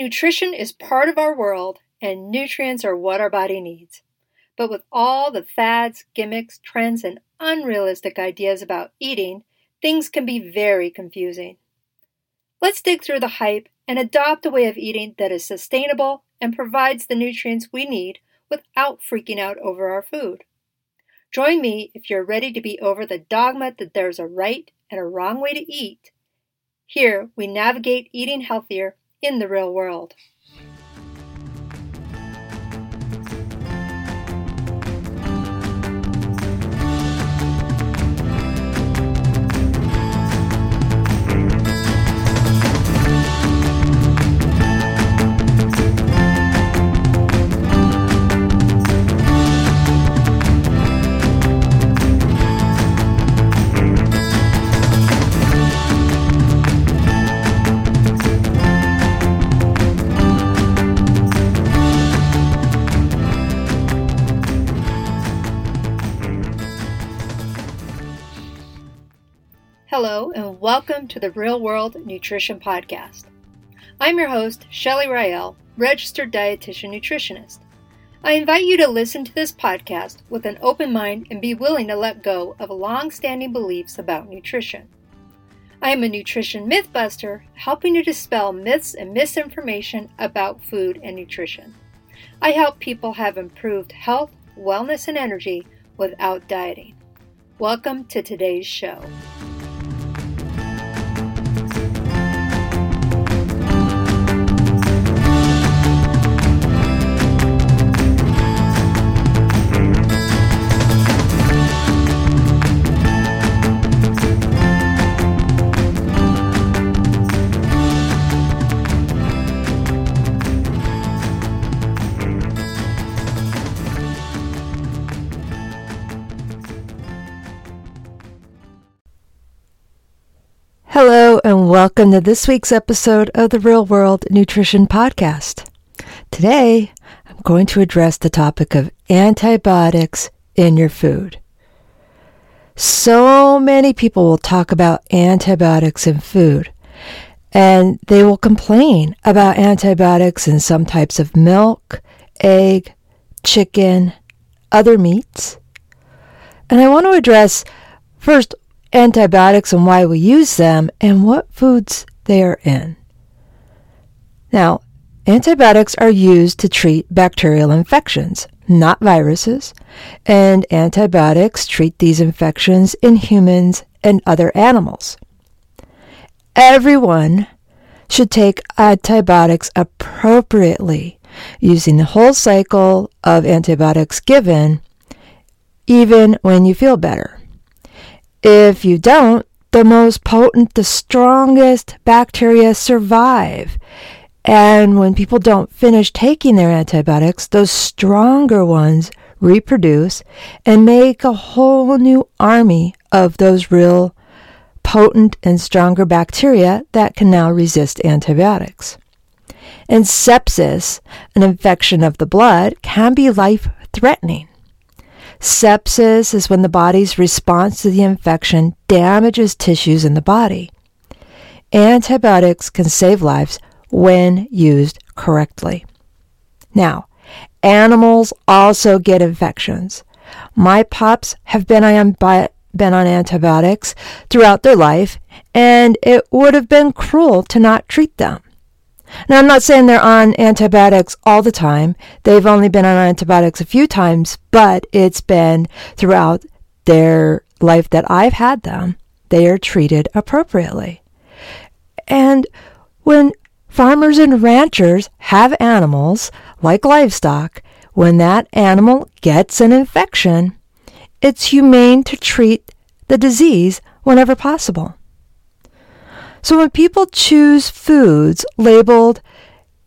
Nutrition is part of our world, and nutrients are what our body needs. But with all the fads, gimmicks, trends, and unrealistic ideas about eating, things can be very confusing. Let's dig through the hype and adopt a way of eating that is sustainable and provides the nutrients we need without freaking out over our food. Join me if you're ready to be over the dogma that there's a right and a wrong way to eat. Here we navigate eating healthier in the real world. Hello, and welcome to the Real World Nutrition Podcast. I'm your host, Shelly Rael, registered dietitian nutritionist. I invite you to listen to this podcast with an open mind and be willing to let go of long standing beliefs about nutrition. I am a nutrition mythbuster, helping to dispel myths and misinformation about food and nutrition. I help people have improved health, wellness, and energy without dieting. Welcome to today's show. Welcome to this week's episode of the Real World Nutrition Podcast. Today, I'm going to address the topic of antibiotics in your food. So many people will talk about antibiotics in food, and they will complain about antibiotics in some types of milk, egg, chicken, other meats. And I want to address first antibiotics and why we use them, and what foods they are in. Now, antibiotics are used to treat bacterial infections, not viruses, and antibiotics treat these infections in humans and other animals. Everyone should take antibiotics appropriately using the whole cycle of antibiotics given, even when you feel better. If you don't, the most potent, the strongest bacteria survive. And when people don't finish taking their antibiotics, those stronger ones reproduce and make a whole new army of those real potent and stronger bacteria that can now resist antibiotics. And sepsis, an infection of the blood, can be life threatening. Sepsis is when the body's response to the infection damages tissues in the body. Antibiotics can save lives when used correctly. Now, animals also get infections. My pups have been on, been on antibiotics throughout their life, and it would have been cruel to not treat them. Now, I'm not saying they're on antibiotics all the time. They've only been on antibiotics a few times, but it's been throughout their life that I've had them. They are treated appropriately. And when farmers and ranchers have animals, like livestock, when that animal gets an infection, it's humane to treat the disease whenever possible. So when people choose foods labeled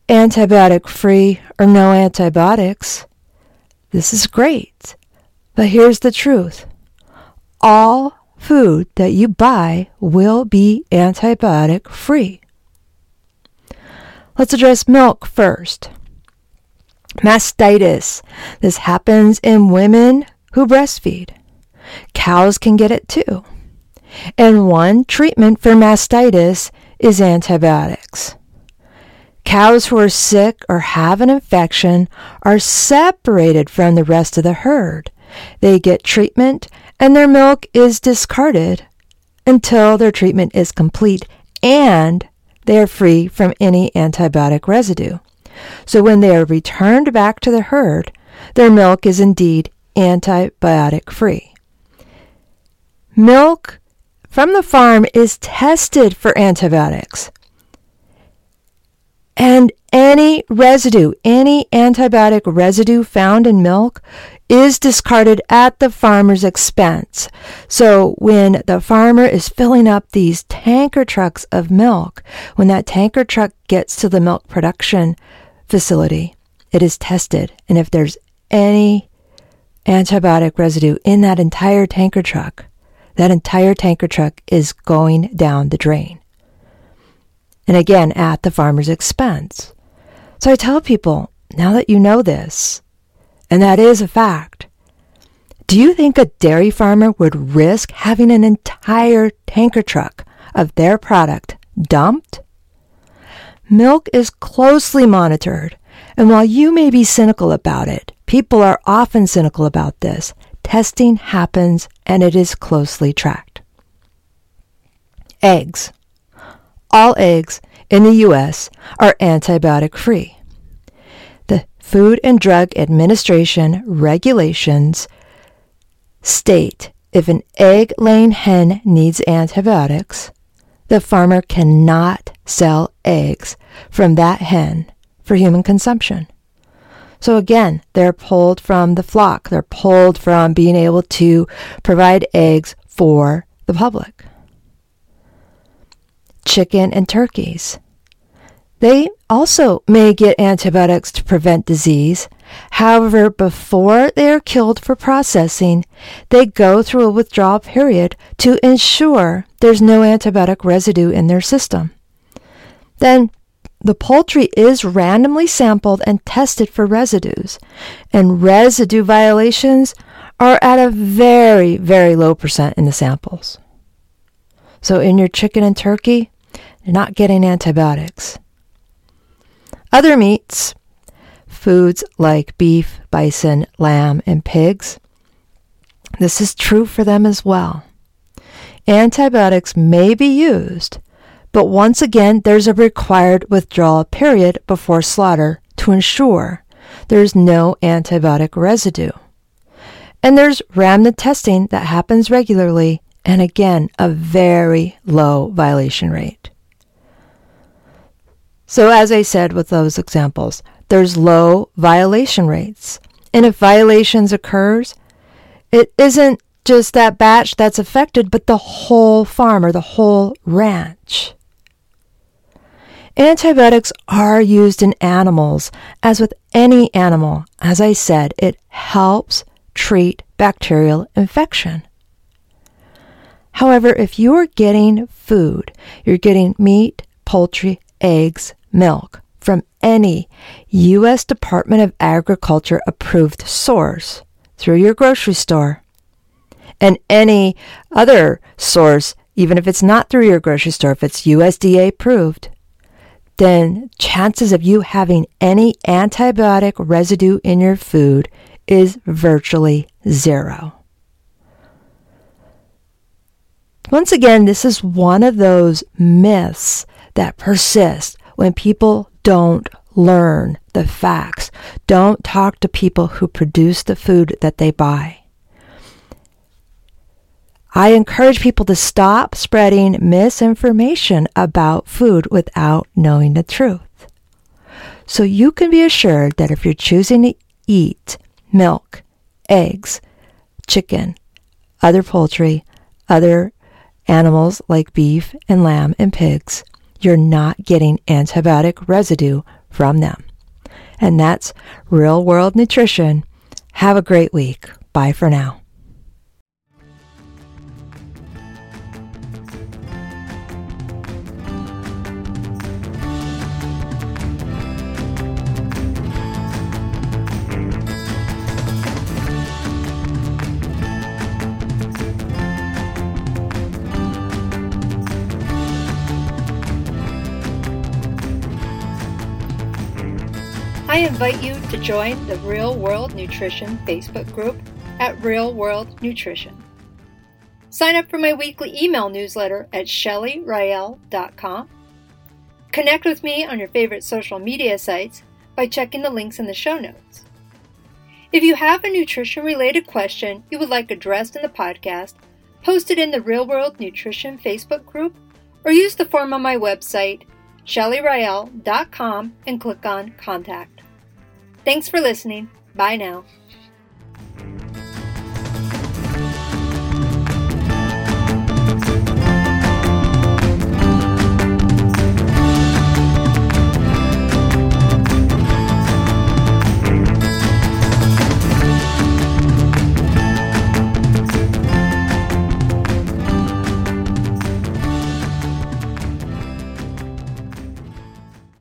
antibiotic free or no antibiotics, this is great. But here's the truth. All food that you buy will be antibiotic free. Let's address milk first. Mastitis. This happens in women who breastfeed. Cows can get it too and one treatment for mastitis is antibiotics. Cows who are sick or have an infection are separated from the rest of the herd. They get treatment and their milk is discarded until their treatment is complete and they are free from any antibiotic residue. So when they are returned back to the herd, their milk is indeed antibiotic free. Milk from the farm is tested for antibiotics. And any residue, any antibiotic residue found in milk is discarded at the farmer's expense. So when the farmer is filling up these tanker trucks of milk, when that tanker truck gets to the milk production facility, it is tested. And if there's any antibiotic residue in that entire tanker truck, that entire tanker truck is going down the drain. And again, at the farmer's expense. So I tell people, now that you know this, and that is a fact, do you think a dairy farmer would risk having an entire tanker truck of their product dumped? Milk is closely monitored, and while you may be cynical about it, people are often cynical about this. Testing happens and it is closely tracked. Eggs. All eggs in the U.S. are antibiotic free. The Food and Drug Administration regulations state if an egg laying hen needs antibiotics, the farmer cannot sell eggs from that hen for human consumption. So again, they're pulled from the flock. They're pulled from being able to provide eggs for the public. Chicken and turkeys. They also may get antibiotics to prevent disease. However, before they are killed for processing, they go through a withdrawal period to ensure there's no antibiotic residue in their system. Then the poultry is randomly sampled and tested for residues, and residue violations are at a very, very low percent in the samples. So, in your chicken and turkey, you're not getting antibiotics. Other meats, foods like beef, bison, lamb, and pigs, this is true for them as well. Antibiotics may be used, but once again, there's a required withdrawal period before slaughter to ensure there's no antibiotic residue. And there's remnant testing that happens regularly, and again, a very low violation rate. So, as I said with those examples, there's low violation rates. And if violations occurs, it isn't just that batch that's affected, but the whole farm or the whole ranch. Antibiotics are used in animals. As with any animal, as I said, it helps treat bacterial infection. However, if you're getting food, you're getting meat, poultry, eggs, milk from any U.S. Department of Agriculture approved source through your grocery store and any other source, even if it's not through your grocery store, if it's USDA approved, then chances of you having any antibiotic residue in your food is virtually zero. Once again, this is one of those myths that persist when people don't learn the facts. Don't talk to people who produce the food that they buy. I encourage people to stop spreading misinformation about food without knowing the truth. So you can be assured that if you're choosing to eat milk, eggs, chicken, other poultry, other animals like beef and lamb and pigs, you're not getting antibiotic residue from them. And that's real world nutrition. Have a great week. Bye for now. I invite you to join the Real World Nutrition Facebook group at Real World Nutrition. Sign up for my weekly email newsletter at shellyrael.com. Connect with me on your favorite social media sites by checking the links in the show notes. If you have a nutrition related question you would like addressed in the podcast, post it in the Real World Nutrition Facebook group or use the form on my website, shellyrael.com, and click on Contact. Thanks for listening. Bye now.